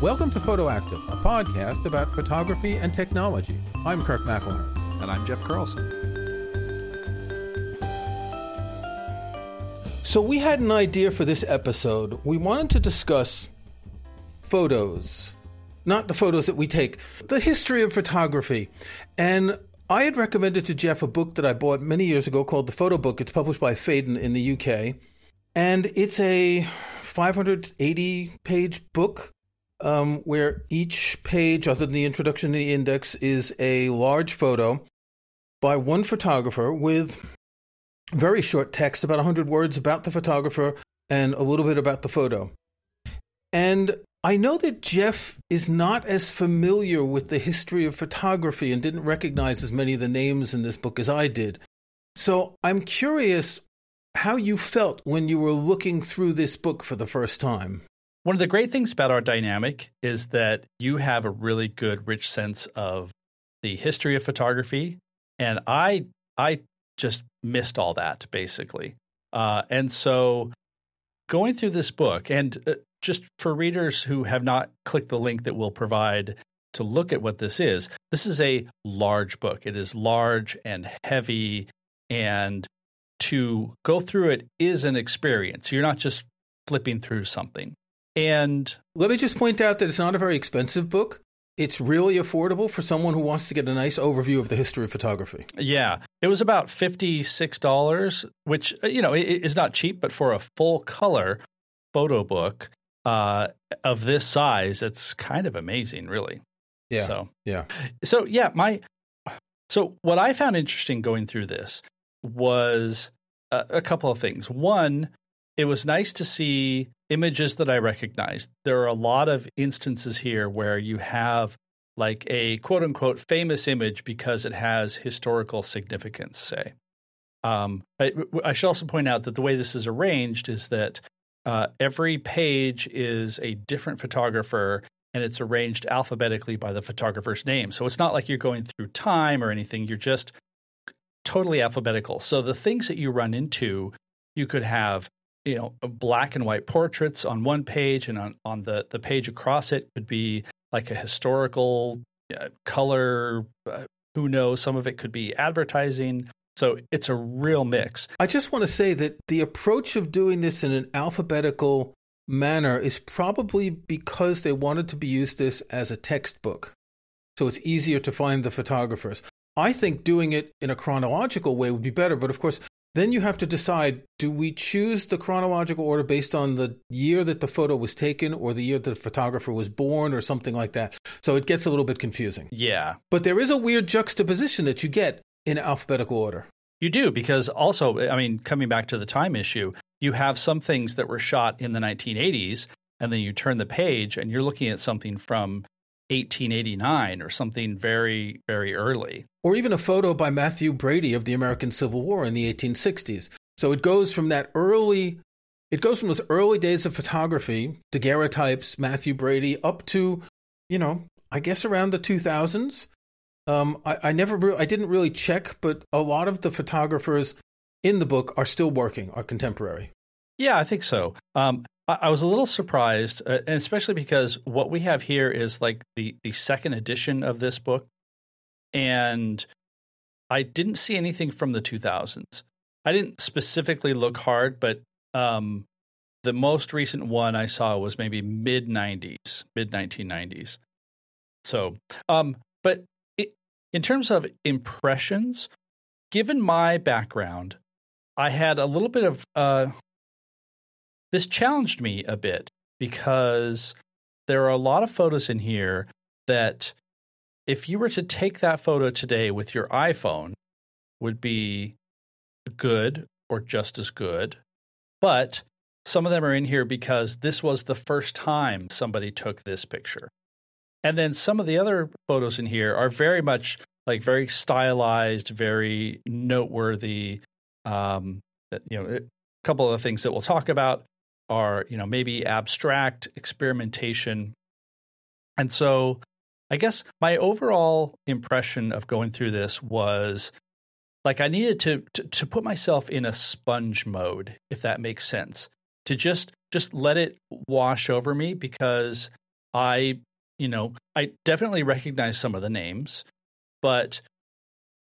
Welcome to Photoactive, a podcast about photography and technology. I'm Kirk McElhearn. And I'm Jeff Carlson. So, we had an idea for this episode. We wanted to discuss photos, not the photos that we take, the history of photography. And I had recommended to Jeff a book that I bought many years ago called The Photo Book. It's published by Phaidon in the UK. And it's a 580 page book um, where each page, other than the introduction and the index, is a large photo by one photographer with very short text, about 100 words about the photographer and a little bit about the photo. And I know that Jeff is not as familiar with the history of photography and didn't recognize as many of the names in this book as I did. So I'm curious how you felt when you were looking through this book for the first time. One of the great things about our dynamic is that you have a really good, rich sense of the history of photography, and I I just missed all that basically. Uh, and so, going through this book, and uh, just for readers who have not clicked the link that we'll provide to look at what this is, this is a large book. It is large and heavy, and to go through it is an experience. You're not just flipping through something. And let me just point out that it's not a very expensive book. It's really affordable for someone who wants to get a nice overview of the history of photography. Yeah, it was about $56, which, uh, you know, is not cheap, but for a full color photo book uh, of this size, it's kind of amazing, really. Yeah. So, yeah. So, yeah, my. So, what I found interesting going through this was a, a couple of things. One, it was nice to see images that I recognized. There are a lot of instances here where you have like a quote unquote famous image because it has historical significance, say. Um, I, I, should also point out that the way this is arranged is that uh, every page is a different photographer and it's arranged alphabetically by the photographer's name. So it's not like you're going through time or anything, you're just totally alphabetical. So the things that you run into, you could have you know black and white portraits on one page and on, on the, the page across it could be like a historical uh, color uh, who knows? Some of it could be advertising. So it's a real mix. I just want to say that the approach of doing this in an alphabetical manner is probably because they wanted to be used this as a textbook. So it's easier to find the photographers. I think doing it in a chronological way would be better, but of course, then you have to decide do we choose the chronological order based on the year that the photo was taken or the year that the photographer was born or something like that? So it gets a little bit confusing. Yeah. But there is a weird juxtaposition that you get in alphabetical order. You do, because also, I mean, coming back to the time issue, you have some things that were shot in the 1980s, and then you turn the page and you're looking at something from 1889 or something very, very early. Or even a photo by Mathew Brady of the American Civil War in the 1860s. So it goes from that early, it goes from those early days of photography, daguerreotypes, Mathew Brady, up to, you know, I guess around the 2000s. Um, I, I never, re- I didn't really check, but a lot of the photographers in the book are still working, are contemporary. Yeah, I think so. Um, I was a little surprised, uh, especially because what we have here is like the the second edition of this book, and I didn't see anything from the 2000s. I didn't specifically look hard, but um, the most recent one I saw was maybe mid 90s, mid 1990s. So, um, but it, in terms of impressions, given my background, I had a little bit of uh, this challenged me a bit because there are a lot of photos in here that if you were to take that photo today with your iPhone would be good or just as good. But some of them are in here because this was the first time somebody took this picture. And then some of the other photos in here are very much like very stylized, very noteworthy. Um, you know, a couple of the things that we'll talk about are, you know, maybe abstract experimentation. And so I guess my overall impression of going through this was like I needed to, to, to put myself in a sponge mode, if that makes sense. To just just let it wash over me because I, you know, I definitely recognize some of the names, but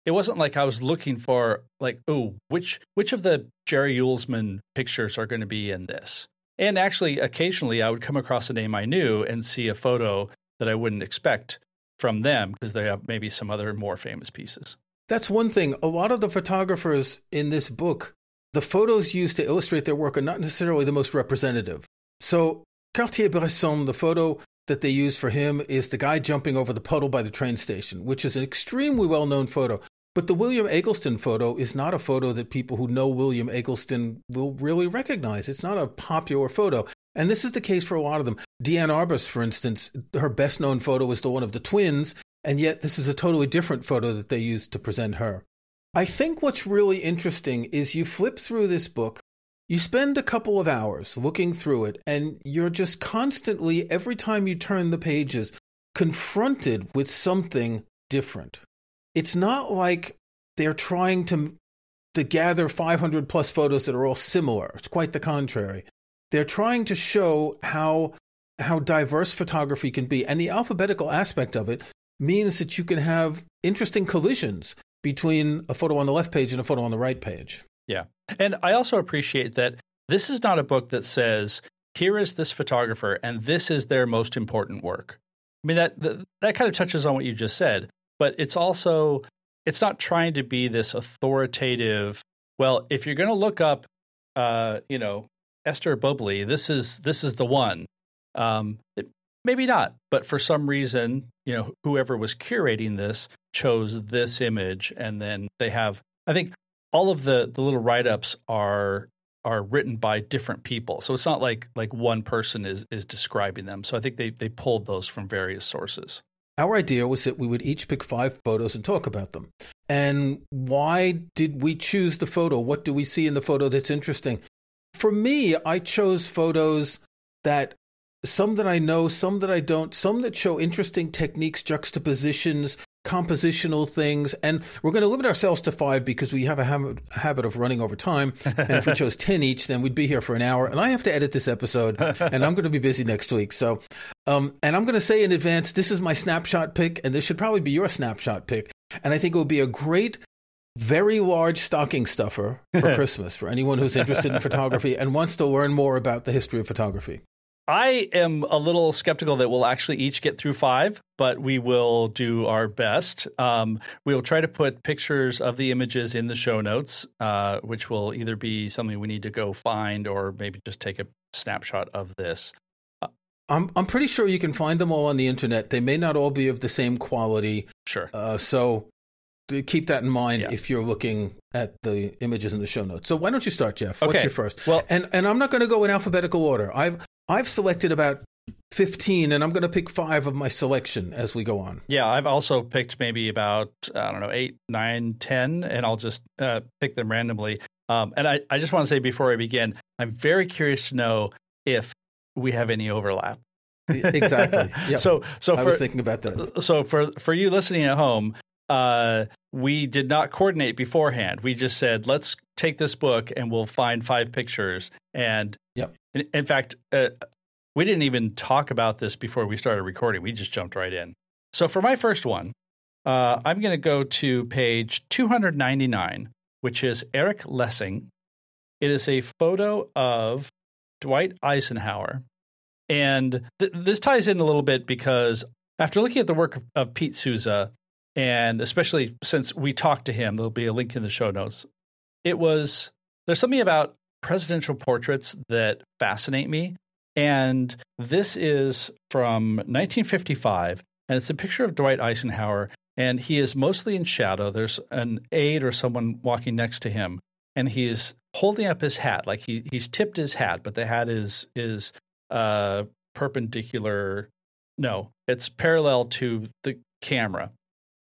it wasn't like I was looking for like, oh, which which of the Jerry Uelsmann pictures are going to be in this? And actually, occasionally I would come across a name I knew and see a photo that I wouldn't expect from them because they have maybe some other more famous pieces. That's one thing. A lot of the photographers in this book, the photos used to illustrate their work are not necessarily the most representative. So, Cartier-Bresson, the photo that they use for him is the guy jumping over the puddle by the train station, which is an extremely well known photo. But the William Eggleston photo is not a photo that people who know William Eggleston will really recognize. It's not a popular photo. And this is the case for a lot of them. Diane Arbus, for instance, her best known photo is the one of the twins, and yet this is a totally different photo that they used to present her. I think what's really interesting is you flip through this book, you spend a couple of hours looking through it, and you're just constantly, every time you turn the pages, confronted with something different. It's not like they're trying to to gather 500 plus photos that are all similar. It's quite the contrary. They're trying to show how how diverse photography can be, and the alphabetical aspect of it means that you can have interesting collisions between a photo on the left page and a photo on the right page. Yeah. And I also appreciate that this is not a book that says, here is this photographer and this is their most important work. I mean that that, that kind of touches on what you just said, but it's also it's not trying to be this authoritative, well, if you're going to look up uh, you know, Esther Bubley, this is this is the one. Um, it, maybe not, but for some reason, you know, whoever was curating this chose this image, and then they have. I think all of the the little write ups are are written by different people, so it's not like like one person is is describing them. So I think they they pulled those from various sources. Our idea was that we would each pick five photos and talk about them. And why did we choose the photo? What do we see in the photo that's interesting? For me, I chose photos that some that I know, some that I don't, some that show interesting techniques, juxtapositions, compositional things. And we're going to limit ourselves to five because we have a habit of running over time. And if we chose 10 each, then we'd be here for an hour. And I have to edit this episode and I'm going to be busy next week. So, um, and I'm going to say in advance, this is my snapshot pick and this should probably be your snapshot pick. And I think it would be a great very large stocking stuffer for Christmas for anyone who's interested in photography and wants to learn more about the history of photography. I am a little skeptical that we'll actually each get through five, but we will do our best. Um, we will try to put pictures of the images in the show notes, uh, which will either be something we need to go find or maybe just take a snapshot of this. Uh, I'm I'm pretty sure you can find them all on the internet. They may not all be of the same quality. Sure. Uh, so keep that in mind yeah. if you're looking at the images in the show notes. So why don't you start, Jeff? Okay. What's your first? Well, and and I'm not going to go in alphabetical order. I've I've selected about 15 and I'm going to pick 5 of my selection as we go on. Yeah, I've also picked maybe about I don't know, 8, 9, 10 and I'll just uh, pick them randomly. Um, and I, I just want to say before I begin, I'm very curious to know if we have any overlap. exactly. Yep. So so I was thinking about that. So for for you listening at home, uh, we did not coordinate beforehand. We just said, let's take this book and we'll find five pictures. And yep. in, in fact, uh, we didn't even talk about this before we started recording. We just jumped right in. So for my first one, uh, I'm going to go to page 299, which is Erich Lessing. It is a photo of Dwight Eisenhower. And th- this ties in a little bit because after looking at the work of, of Pete Souza, and especially since we talked to him, there'll be a link in the show notes. It was there's something about presidential portraits that fascinate me, and this is from 1955, and it's a picture of Dwight Eisenhower, and he is mostly in shadow. There's an aide or someone walking next to him, and he is holding up his hat, like he he's tipped his hat, but the hat is is uh, perpendicular. No, it's parallel to the camera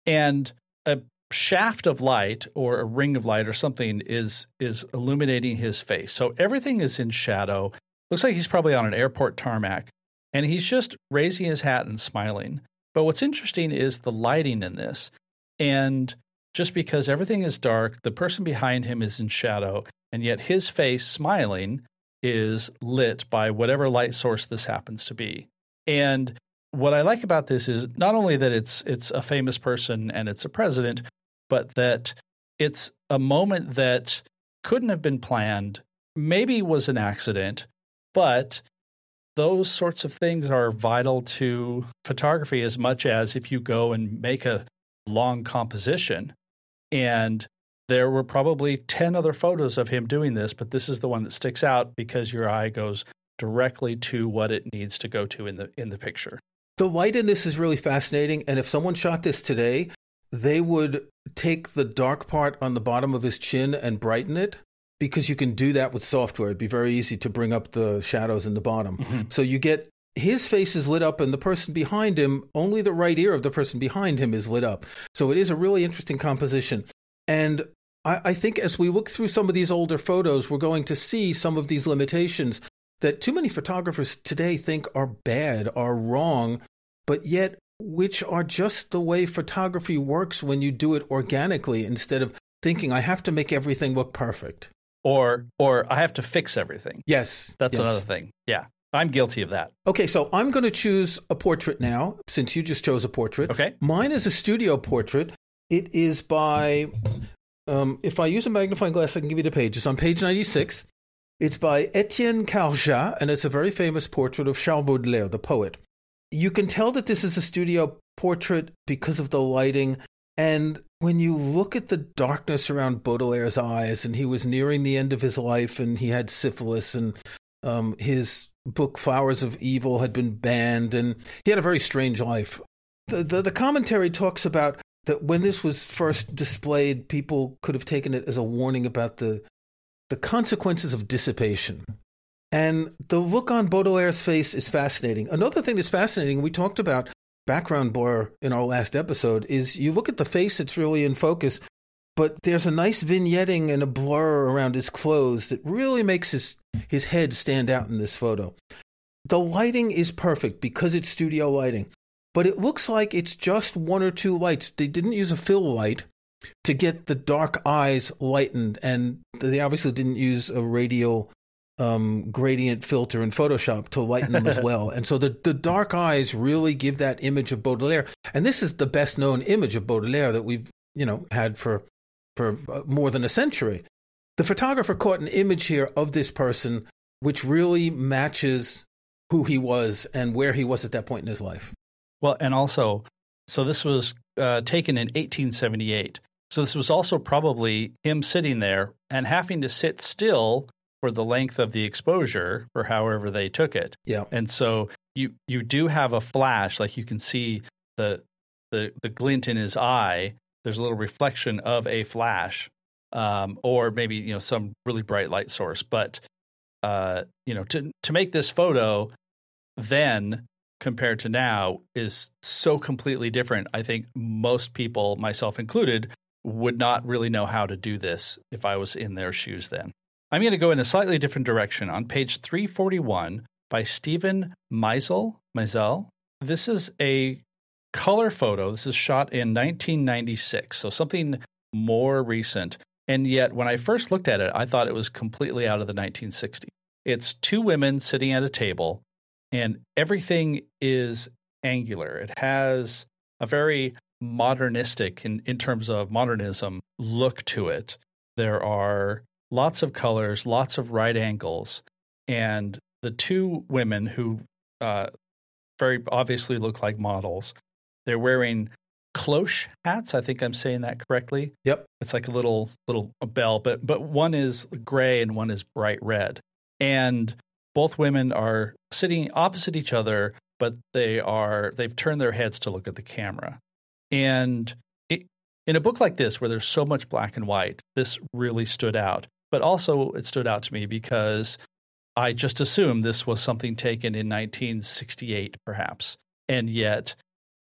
and a shaft of light or a ring of light or something is is illuminating his face. So everything is in shadow. Looks like he's probably on an airport tarmac and he's just raising his hat and smiling. But what's interesting is the lighting in this. And just because everything is dark, the person behind him is in shadow, and yet his face smiling is lit by whatever light source this happens to be. And what I like about this is not only that it's it's a famous person and it's a president, but that it's a moment that couldn't have been planned, maybe was an accident, but those sorts of things are vital to photography as much as if you go and make a long composition and there were probably 10 other photos of him doing this, but this is the one that sticks out because your eye goes directly to what it needs to go to in the in the picture. The light in this is really fascinating and if someone shot this today, they would take the dark part on the bottom of his chin and brighten it because you can do that with software. It'd be very easy to bring up the shadows in the bottom. Mm-hmm. So you get his face is lit up and the person behind him, only the right ear of the person behind him is lit up. So it is a really interesting composition. And I, I think as we look through some of these older photos, we're going to see some of these limitations that too many photographers today think are bad, are wrong, but yet which are just the way photography works when you do it organically instead of thinking I have to make everything look perfect or or I have to fix everything. Yes, that's yes. another thing. Yeah, I'm guilty of that. Okay, so I'm going to choose a portrait now, since you just chose a portrait. Okay, mine is a studio portrait. It is by, um, if I use a magnifying glass, I can give you the page. It's on page 96. It's by Etienne Carjat, and it's a very famous portrait of Charles Baudelaire, the poet. You can tell that this is a studio portrait because of the lighting and when you look at the darkness around Baudelaire's eyes, and he was nearing the end of his life, and he had syphilis, and um, his book Flowers of Evil had been banned, and he had a very strange life. The, the, the commentary talks about that when this was first displayed, people could have taken it as a warning about the the consequences of dissipation. And the look on Baudelaire's face is fascinating. Another thing that's fascinating, we talked about background blur in our last episode is you look at the face, it's really in focus, but there's a nice vignetting and a blur around his clothes that really makes his, his head stand out in this photo. The lighting is perfect because it's studio lighting, but it looks like it's just one or two lights. They didn't use a fill light to get the dark eyes lightened, and they obviously didn't use a radial um, gradient filter in Photoshop to lighten them as well. And so the, the dark eyes really give that image of Baudelaire. And this is the best known image of Baudelaire that we've, you know, had for, for uh, more than a century. The photographer caught an image here of this person which really matches who he was and where he was at that point in his life. Well, and also, so this was uh, taken in 1878. So this was also probably him sitting there and having to sit still for the length of the exposure for however they took it. Yeah. And so you you do have a flash, like you can see the the the glint in his eye. There's a little reflection of a flash, um, or maybe you know some really bright light source. But uh, you know to to make this photo then compared to now is so completely different. I think most people, myself included, would not really know how to do this if I was in their shoes then. I'm going to go in a slightly different direction. On page 341 by Steven Meisel, Meisel, this is a color photo. This is shot in 1996, so something more recent. And yet, when I first looked at it, I thought it was completely out of the 1960s. It's two women sitting at a table, and everything is angular. It has a very modernistic, in, in terms of modernism, look to it. There are lots of colors, lots of right angles, and the two women who uh, very obviously look like models, they're wearing cloche hats. I think I'm saying that correctly. Yep. It's like a little little bell, but but one is gray and one is bright red, and both women are sitting opposite each other, but they are they've turned their heads to look at the camera, and. It, in a book like this, where there's so much black and white, this really stood out but also, it stood out to me because I just assumed this was something taken in 1968, perhaps. And yet.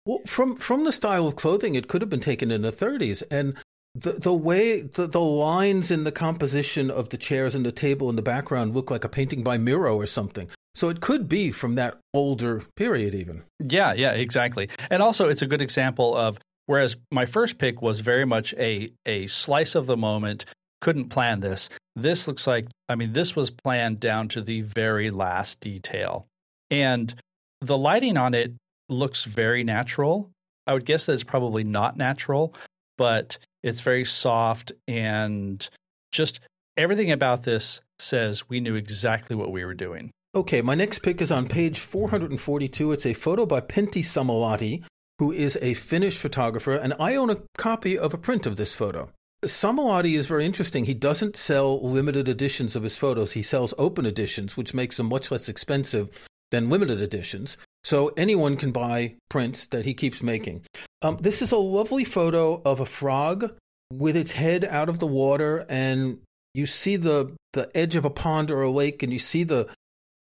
Well, from, from the style of clothing, it could have been taken in the 30s. And the, the way the, the lines in the composition of the chairs and the table in the background look like a painting by Miro or something. So it could be from that older period, even. Yeah, yeah, exactly. And also, it's a good example of whereas my first pick was very much a a slice of the moment couldn't plan this. This looks like, I mean, this was planned down to the very last detail. And the lighting on it looks very natural. I would guess that it's probably not natural, but it's very soft and just everything about this says we knew exactly what we were doing. Okay, my next pick is on page 442. It's a photo by Pentti Sammallahti, who is a Finnish photographer, and I own a copy of a print of this photo. Sammallahti is very interesting. He doesn't sell limited editions of his photos. He sells open editions, which makes them much less expensive than limited editions. So anyone can buy prints that he keeps making. Um, this is a lovely photo of a frog with its head out of the water, and you see the the edge of a pond or a lake, and you see the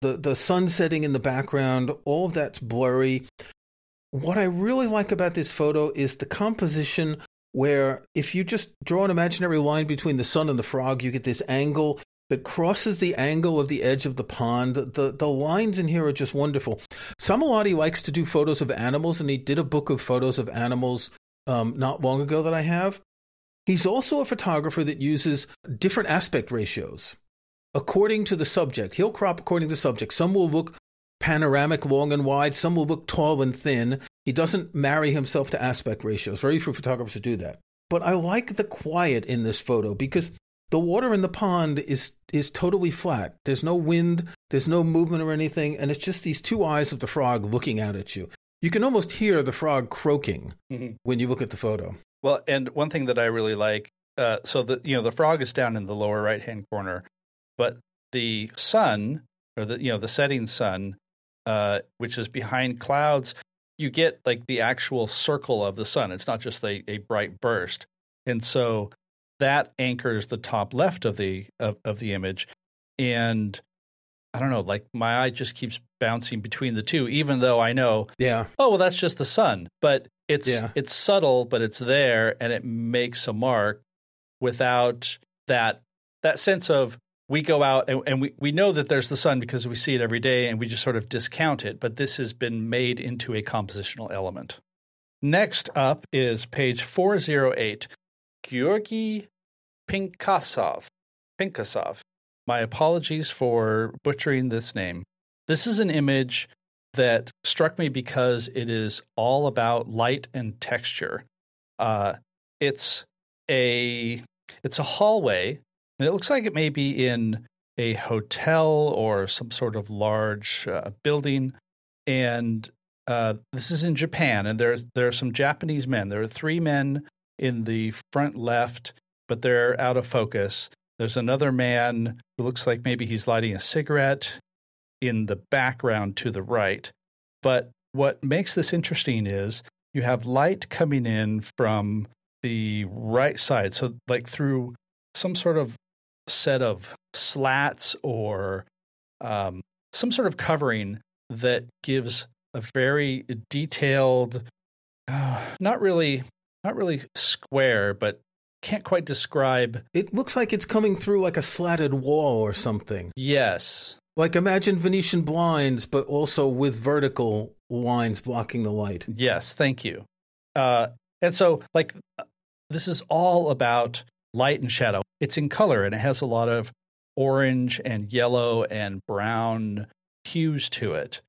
the the sun setting in the background. All of that's blurry. What I really like about this photo is the composition where if you just draw an imaginary line between the sun and the frog, you get this angle that crosses the angle of the edge of the pond. The the lines in here are just wonderful. Sammallahti likes to do photos of animals, and he did a book of photos of animals um, not long ago that I have. He's also a photographer that uses different aspect ratios according to the subject. He'll crop according to the subject. Some will look panoramic, long and wide. Some will look tall and thin. He doesn't marry himself to aspect ratios. Very few photographers do that. But I like the quiet in this photo because the water in the pond is is totally flat. There's no wind, there's no movement or anything, and it's just these two eyes of the frog looking out at you. You can almost hear the frog croaking mm-hmm. when you look at the photo. Well, and one thing that I really like, uh, so the you know the frog is down in the lower right hand corner, but the sun or the you know the setting sun, uh, which is behind clouds, you get like the actual circle of the sun. It's not just a, a bright burst, and so that anchors the top left of the of, of the image, and I don't know, like my eye just keeps bouncing between the two, even though I know, yeah, oh well, that's just the sun, but it's yeah. it's subtle, but it's there, and it makes a mark without that that sense of we go out and, and, we, we know that there's the sun because we see it every day and we just sort of discount it, but this has been made into a compositional element. Next up is page 408, Gueorgui Pinkhassov. Pinkhassov. My apologies for butchering this name. This is an image that struck me because it is all about light and texture. Uh, it's a it's a hallway and it looks like it may be in a hotel or some sort of large uh, building. And uh, this is in Japan, and there there are some Japanese men. There are three men in the front left, but they're out of focus. There's another man who looks like maybe he's lighting a cigarette in the background to the right. But what makes this interesting is you have light coming in from the right side. So, like through some sort of set of slats or um, some sort of covering that gives a very detailed, uh, not really, not really square, but can't quite describe. It looks like it's coming through like a slatted wall or something. Yes. Like imagine Venetian blinds, but also with vertical lines blocking the light. Yes, thank you. Uh, and so, like, this is all about light and shadow. It's in color and it has a lot of orange and yellow and brown hues to it.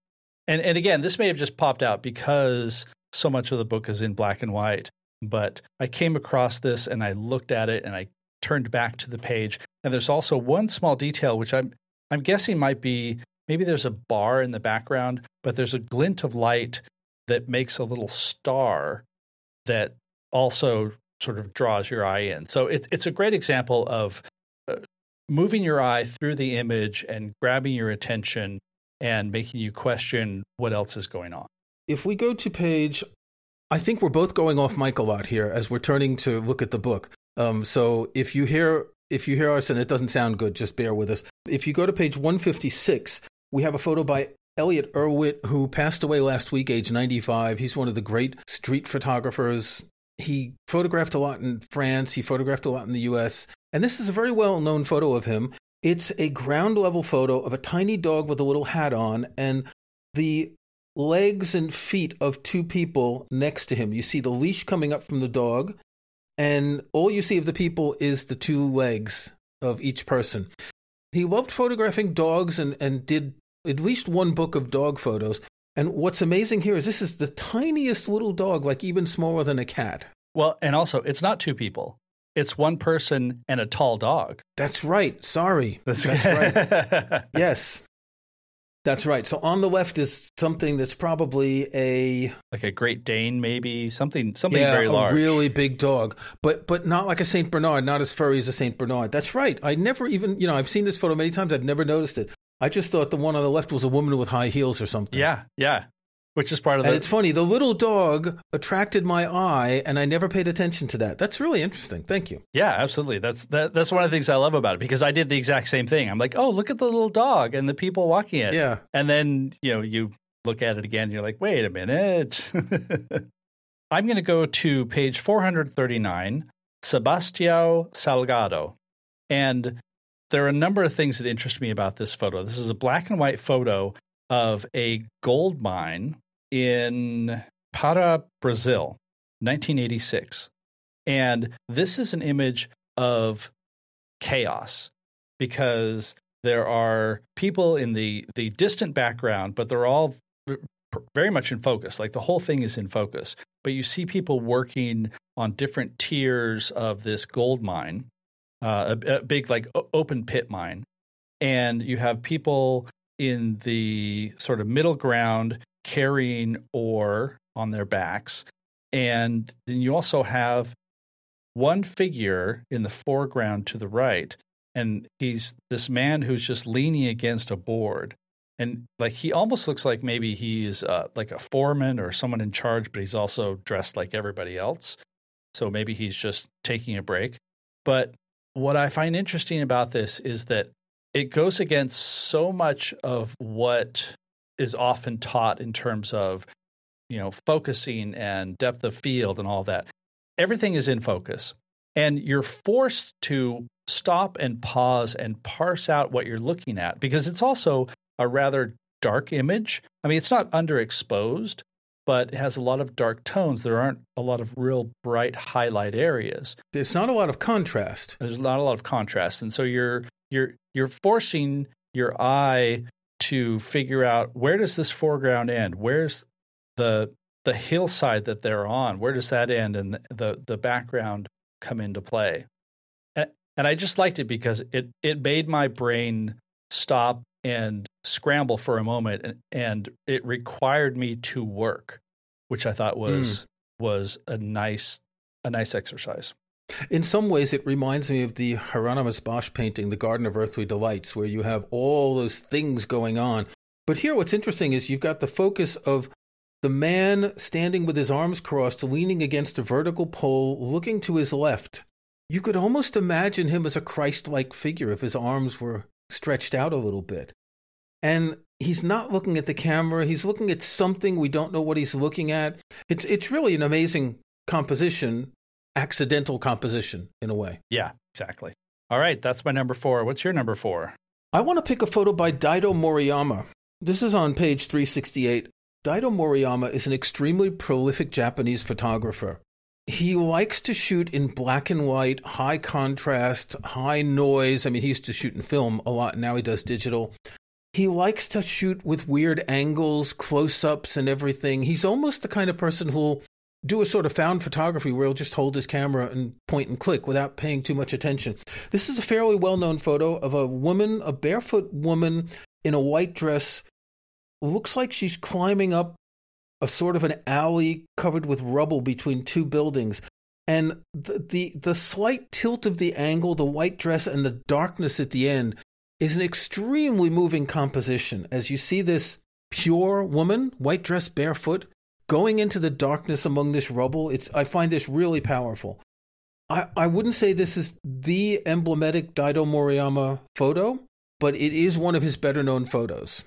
And and again, this may have just popped out because so much of the book is in black and white, but I came across this and I looked at it and I turned back to the page and there's also one small detail which I'm I'm guessing might be maybe there's a bar in the background, but there's a glint of light that makes a little star that also sort of draws your eye in. So it's it's a great example of uh, moving your eye through the image and grabbing your attention and making you question what else is going on. If we go to page, I think we're both going off mic a lot here as we're turning to look at the book. Um, so if you hear if you hear us and it doesn't sound good, just bear with us. If you go to page 156, we have a photo by Elliot Erwitt, who passed away last week, age 95. He's one of the great street photographers he photographed a lot in France, he photographed a lot in the US, and this is a very well known photo of him. It's a ground level photo of a tiny dog with a little hat on and the legs and feet of two people next to him. You see the leash coming up from the dog, and all you see of the people is the two legs of each person. He loved photographing dogs and, and did at least one book of dog photos. And what's amazing here is this is the tiniest little dog, like even smaller than a cat. Well, and also, it's not two people. It's one person and a tall dog. That's right. Sorry. That's, that's right. yes. That's right. So on the left is something that's probably a like a Great Dane, maybe something something yeah, very large, a really big dog, but but not like a Saint Bernard, not as furry as a Saint Bernard. That's right. I never even you know I've seen this photo many times. I've never noticed it. I just thought the one on the left was a woman with high heels or something. Yeah, yeah which is part of the. And it's funny. The little dog attracted my eye, and I never paid attention to that. That's really interesting. Thank you. Yeah, absolutely. That's that, that's one of the things I love about it because I did the exact same thing. I'm like, oh, look at the little dog and the people walking it. Yeah. And then you know you look at it again, and you're like, wait a minute. I'm going to go to page 439, Sebastião Salgado, and there are a number of things that interest me about this photo. This is a black and white photo of a gold mine in Pará, Brazil, 1986. And this is an image of chaos because there are people in the, the distant background, but they're all very much in focus. Like the whole thing is in focus. But you see people working on different tiers of this gold mine, uh, a, a big, like, open pit mine. And you have people in the sort of middle ground carrying ore on their backs. And then you also have one figure in the foreground to the right. And he's this man who's just leaning against a board. And like he almost looks like maybe he's uh, like a foreman or someone in charge, but he's also dressed like everybody else. So maybe he's just taking a break. But what I find interesting about this is that it goes against so much of what is often taught in terms of you know focusing and depth of field and all that. Everything is in focus and you're forced to stop and pause and parse out what you're looking at because it's also a rather dark image. I mean it's not underexposed but it has a lot of dark tones. There aren't a lot of real bright highlight areas. There's not a lot of contrast. There's not a lot of contrast and so you're you're you're forcing your eye to figure out where does this foreground end? Where's the the hillside that they're on? Where does that end and the the background come into play? And, and I just liked it because it it made my brain stop and scramble for a moment and, and it required me to work, which I thought was mm. was a nice a nice exercise. In some ways, it reminds me of the Hieronymus Bosch painting, The Garden of Earthly Delights, where you have all those things going on. But here, what's interesting is you've got the focus of the man standing with his arms crossed, leaning against a vertical pole, looking to his left. You could almost imagine him as a Christ like figure if his arms were stretched out a little bit. And he's not looking at the camera, he's looking at something we don't know what he's looking at. It's, it's really an amazing composition accidental composition in a way. Yeah, exactly. All right, that's my number four. What's your number four? I want to pick a photo by Daido Moriyama. This is on page 368. Daido Moriyama is an extremely prolific Japanese photographer. He likes to shoot in black and white, high contrast, high noise. I mean, he used to shoot in film a lot, now he does digital. He likes to shoot with weird angles, close ups, and everything. He's almost the kind of person who'll do a sort of found photography where he'll just hold his camera and point and click without paying too much attention. This is a fairly well known photo of a woman, a barefoot woman in a white dress. Looks like she's climbing up a sort of an alley covered with rubble between two buildings. And the, the, the slight tilt of the angle, the white dress, and the darkness at the end is an extremely moving composition as you see this pure woman, white dress, barefoot, going into the darkness among this rubble, it's I find this really powerful. I, I wouldn't say this is the emblematic Daido Moriyama photo, but it is one of his better known photos.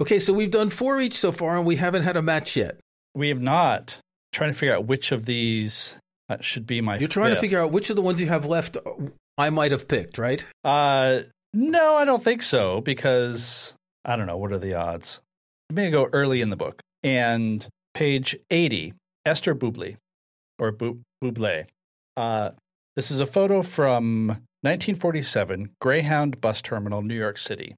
Okay, so we've done four each so far, and we haven't had a match yet. We have not. I'm trying to figure out which of these uh, should be my. You're trying fifth. to figure out which of the ones you have left I might have picked, right? Uh, no, I don't think so because I don't know. What are the odds? I'm to go early in the book. And page 80, Esther Buble, or Buble. Uh, this is a photo from 1947, Greyhound Bus Terminal, New York City.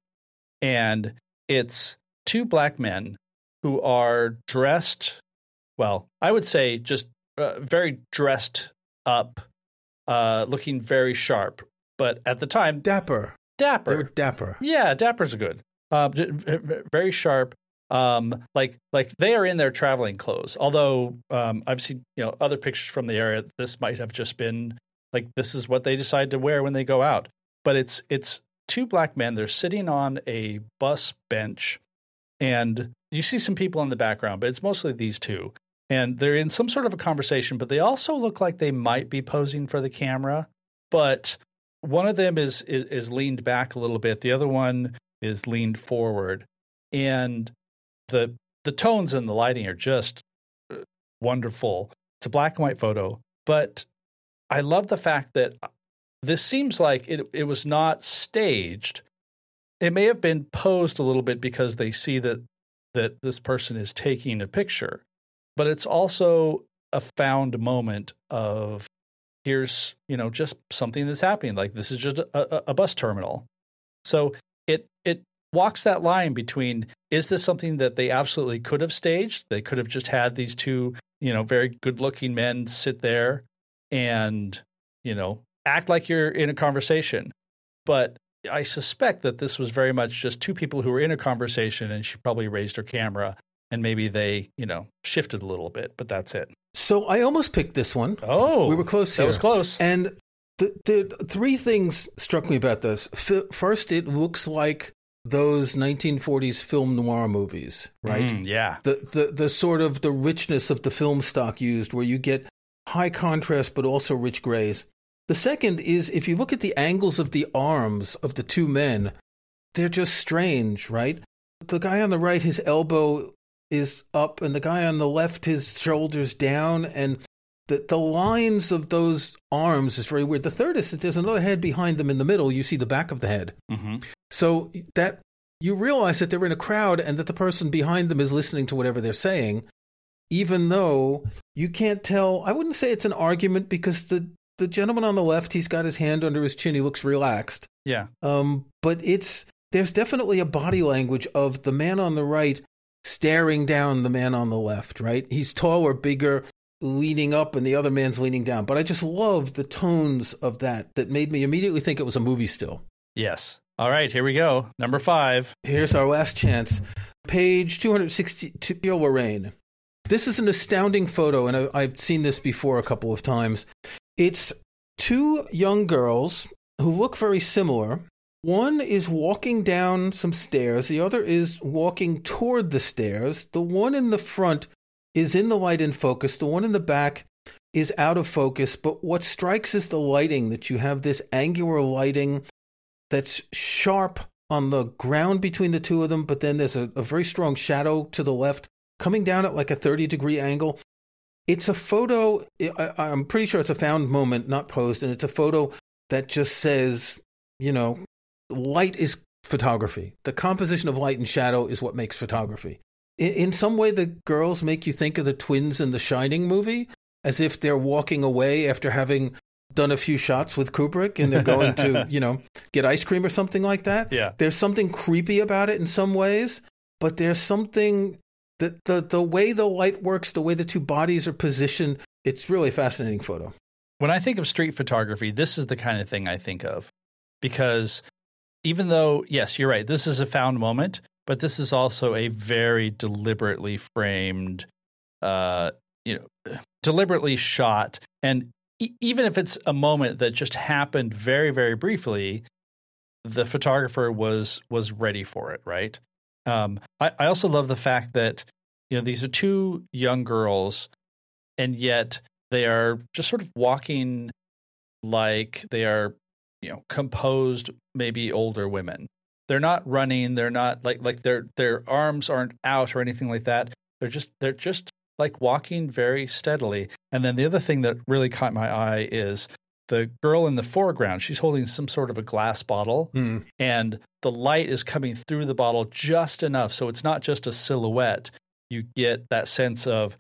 And it's two black men who are dressed, well, I would say just uh, very dressed up, uh, looking very sharp. But at the time, dapper. Dapper. They were dapper. Yeah, dapper's are good. Uh, very sharp. Um, like like they are in their traveling clothes. Although um, I've seen you know other pictures from the area. This might have just been like this is what they decide to wear when they go out. But it's it's two black men. They're sitting on a bus bench, and you see some people in the background, but it's mostly these two. And they're in some sort of a conversation, but they also look like they might be posing for the camera. But one of them is, is, is leaned back a little bit. The other one is leaned forward, and the the tones and the lighting are just uh, wonderful. It's a black and white photo, but I love the fact that uh, this seems like it it was not staged. It may have been posed a little bit because they see that that this person is taking a picture, but it's also a found moment of here's you know just something that's happening like this is just a, a, a, bus terminal so it it walks that line between is this something that they absolutely could have staged they could have just had these two you know very good looking men sit there and you know act like you're in a conversation but i suspect that this was very much just two people who were in a conversation and she probably raised her camera and maybe they you know shifted a little bit but that's it so I almost picked this one. Oh, we were close. Here. That was close. And the, the three things struck me about this. First, it looks like those 1940s film noir movies, right? Mm, yeah. The, the the sort of the richness of the film stock used, where you get high contrast but also rich grays. The second is if you look at the angles of the arms of the two men, they're just strange, right? The guy on the right, his elbow is up and the guy on the left his shoulders down and the the lines of those arms is very weird. The third is that there's another head behind them in the middle. You see the back of the head. Mm-hmm. So that you realize that they're in a crowd and that the person behind them is listening to whatever they're saying, even though you can't tell. I wouldn't say it's an argument because the the gentleman on the left, he's got his hand under his chin. He looks relaxed. Yeah. Um, but it's there's definitely a body language of the man on the right staring down the man on the left, right? He's taller, bigger, leaning up, and the other man's leaning down. But I just love the tones of that that made me immediately think it was a movie still. Yes. All right, here we go. Number five. Here's our last chance. Page 262, Larrain. This is an astounding photo, and I've seen this before a couple of times. It's two young girls who look very similar, one is walking down some stairs, the other is walking toward the stairs. The one in the front is in the light in focus, the one in the back is out of focus. But what strikes is the lighting that you have this angular lighting that's sharp on the ground between the two of them, but then there's a, a very strong shadow to the left coming down at like a 30 degree angle. It's a photo, I, I'm pretty sure it's a found moment, not posed, and it's a photo that just says, you know, light is photography. The composition of light and shadow is what makes photography. In, some way, the girls make you think of the twins in the Shining movie, as if they're walking away after having done a few shots with Kubrick and they're going to, you know, get ice cream or something like that. Yeah. There's something creepy about it in some ways, but there's something that the the way the light works, the way the two bodies are positioned, it's really a fascinating photo. When I think of street photography, this is the kind of thing I think of because even though, yes, you're right, this is a found moment, but this is also a very deliberately framed, uh, you know, deliberately shot. And e- even if it's a moment that just happened very, very briefly, the photographer was was ready for it, right? Um, I, I also love the fact that you know these are two young girls, and yet they are just sort of walking like they are you know composed maybe older women they're not running they're not like like their their arms aren't out or anything like that. They're just they're just like walking very steadily. And then the other thing that really caught my eye is the girl in the foreground she's holding some sort of a glass bottle mm. and the light is coming through the bottle just enough so it's not just a silhouette. You get that sense of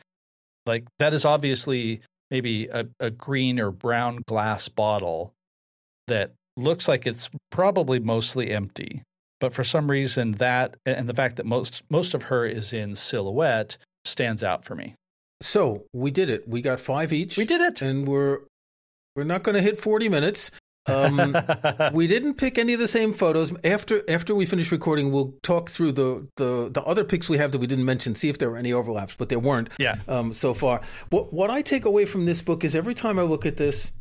like that is obviously maybe a, a green or brown glass bottle that looks like it's probably mostly empty, but for some reason that and the fact that most most of her is in silhouette stands out for me. So we did it. We got five each. We did it, and we're we're not going to hit forty minutes. Um, we didn't pick any of the same photos. After after we finish recording, we'll talk through the, the, the other picks we have that we didn't mention, see if there were any overlaps, but there weren't. Yeah. Um, so far, what what I take away from this book is every time I look at this,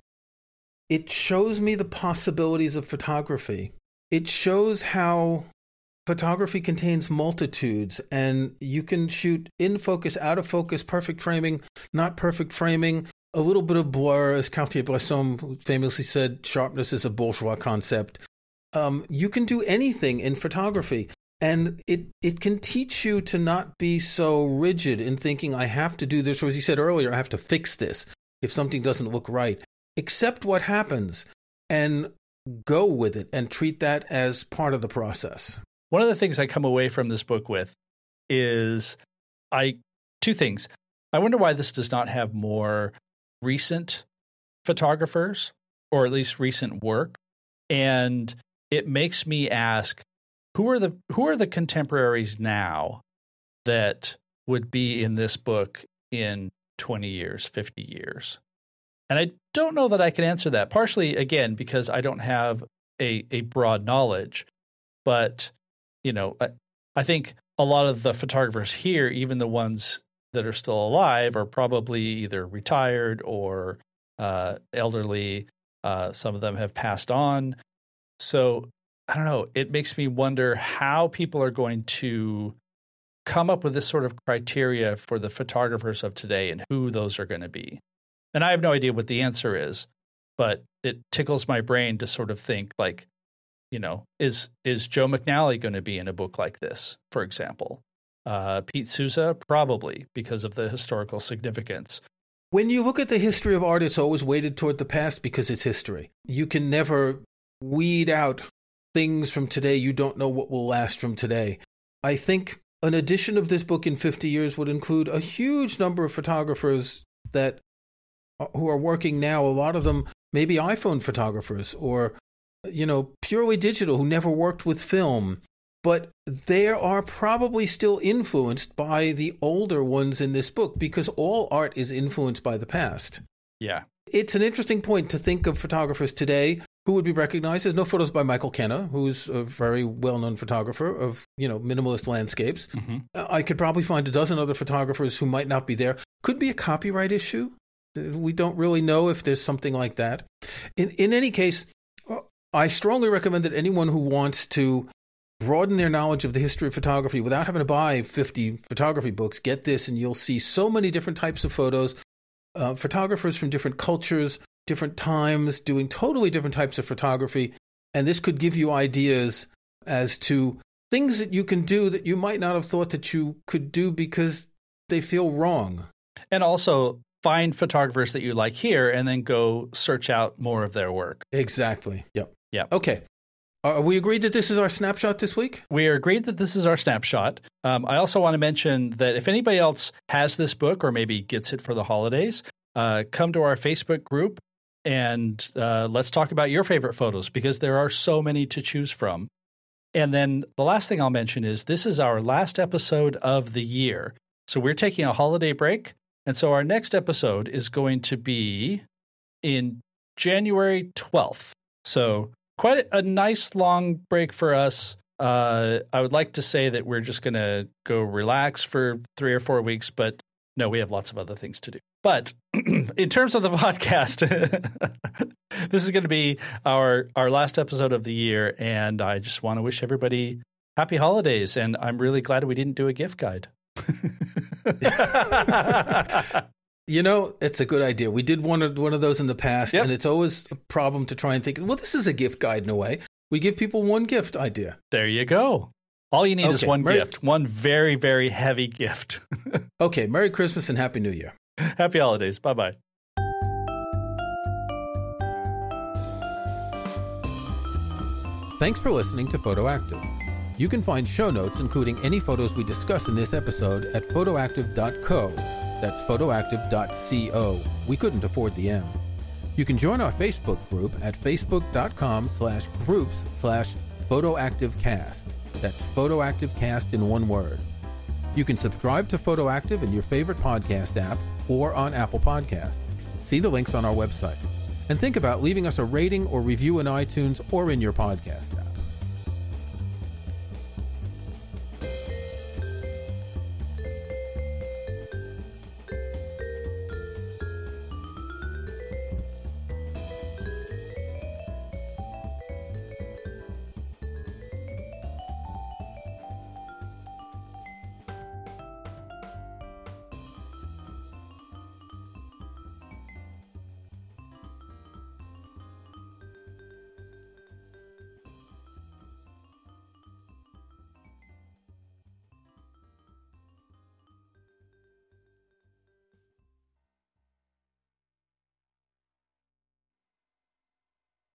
it shows me the possibilities of photography. It shows how photography contains multitudes, and you can shoot in focus, out of focus, perfect framing, not perfect framing a little bit of blur, as Cartier-Bresson famously said, sharpness is a bourgeois concept. Um, you can do anything in photography, and it it can teach you to not be so rigid in thinking I have to do this, or as you said earlier, I have to fix this if something doesn't look right. Accept what happens and go with it, and treat that as part of the process. One of the things I come away from this book with is I two things. I wonder why this does not have more recent photographers or at least recent work and it makes me ask who are the who are the contemporaries now that would be in this book in 20 years 50 years and i don't know that i can answer that partially again because i don't have a a broad knowledge but you know I, I think a lot of the photographers here even the ones that are still alive are probably either retired or uh, elderly. Uh, some of them have passed on. So I don't know. It makes me wonder how people are going to come up with this sort of criteria for the photographers of today and who those are going to be. And I have no idea what the answer is, but it tickles my brain to sort of think like, you know, is is Joe McNally going to be in a book like this, for example? Uh, Pete Souza, probably because of the historical significance. When you look at the history of art, it's always weighted toward the past because it's history. You can never weed out things from today. You don't know what will last from today. I think an edition of this book in 50 years would include a huge number of photographers that who are working now a lot of them maybe iphone photographers or you know purely digital who never worked with film but they are probably still influenced by the older ones in this book because all art is influenced by the past. Yeah. It's an interesting point to think of photographers today who would be recognized. There's no photos by Michael Kenna, who's a very well-known photographer of, you know, minimalist landscapes. Mm-hmm. I could probably find a dozen other photographers who might not be there. Could be a copyright issue. We don't really know if there's something like that. In in any case, I strongly recommend that anyone who wants to broaden their knowledge of the history of photography without having to buy 50 photography books. Get this, and you'll see so many different types of photos, uh, photographers from different cultures, different times, doing totally different types of photography. And this could give you ideas as to things that you can do that you might not have thought that you could do because they feel wrong. And also find photographers that you like here and then go search out more of their work. Exactly. Yep. Yep. Okay. Are we agreed that this is our snapshot this week? We are agreed that this is our snapshot. Um, I also want to mention that if anybody else has this book or maybe gets it for the holidays, uh, come to our Facebook group and uh, let's talk about your favorite photos because there are so many to choose from. And then the last thing I'll mention is this is our last episode of the year. So we're taking a holiday break. And so our next episode is going to be in January 12th. So quite a nice long break for us. Uh, I would like to say that we're just going to go relax for three or four weeks, but no, we have lots of other things to do. But in terms of the podcast, this is going to be our our last episode of the year, and I just want to wish everybody happy holidays. And I'm really glad we didn't do a gift guide. You know, it's a good idea. We did one of one of those in the past, yep. and it's always a problem to try and think. Well, this is a gift guide in a way. We give people one gift idea. There you go. All you need okay, is one Merry- gift, one very very heavy gift. okay, Merry Christmas and Happy New Year. Happy holidays. Bye bye. Thanks for listening to Photoactive. You can find show notes, including any photos we discuss in this episode, at photoactive.co that's photoactive.co. We couldn't afford the M. You can join our Facebook group at facebook.com slash groups slash photoactivecast. That's PhotoActiveCast in one word. You can subscribe to Photoactive in your favorite podcast app or on Apple Podcasts. See the links on our website. And think about leaving us a rating or review in iTunes or in your podcast.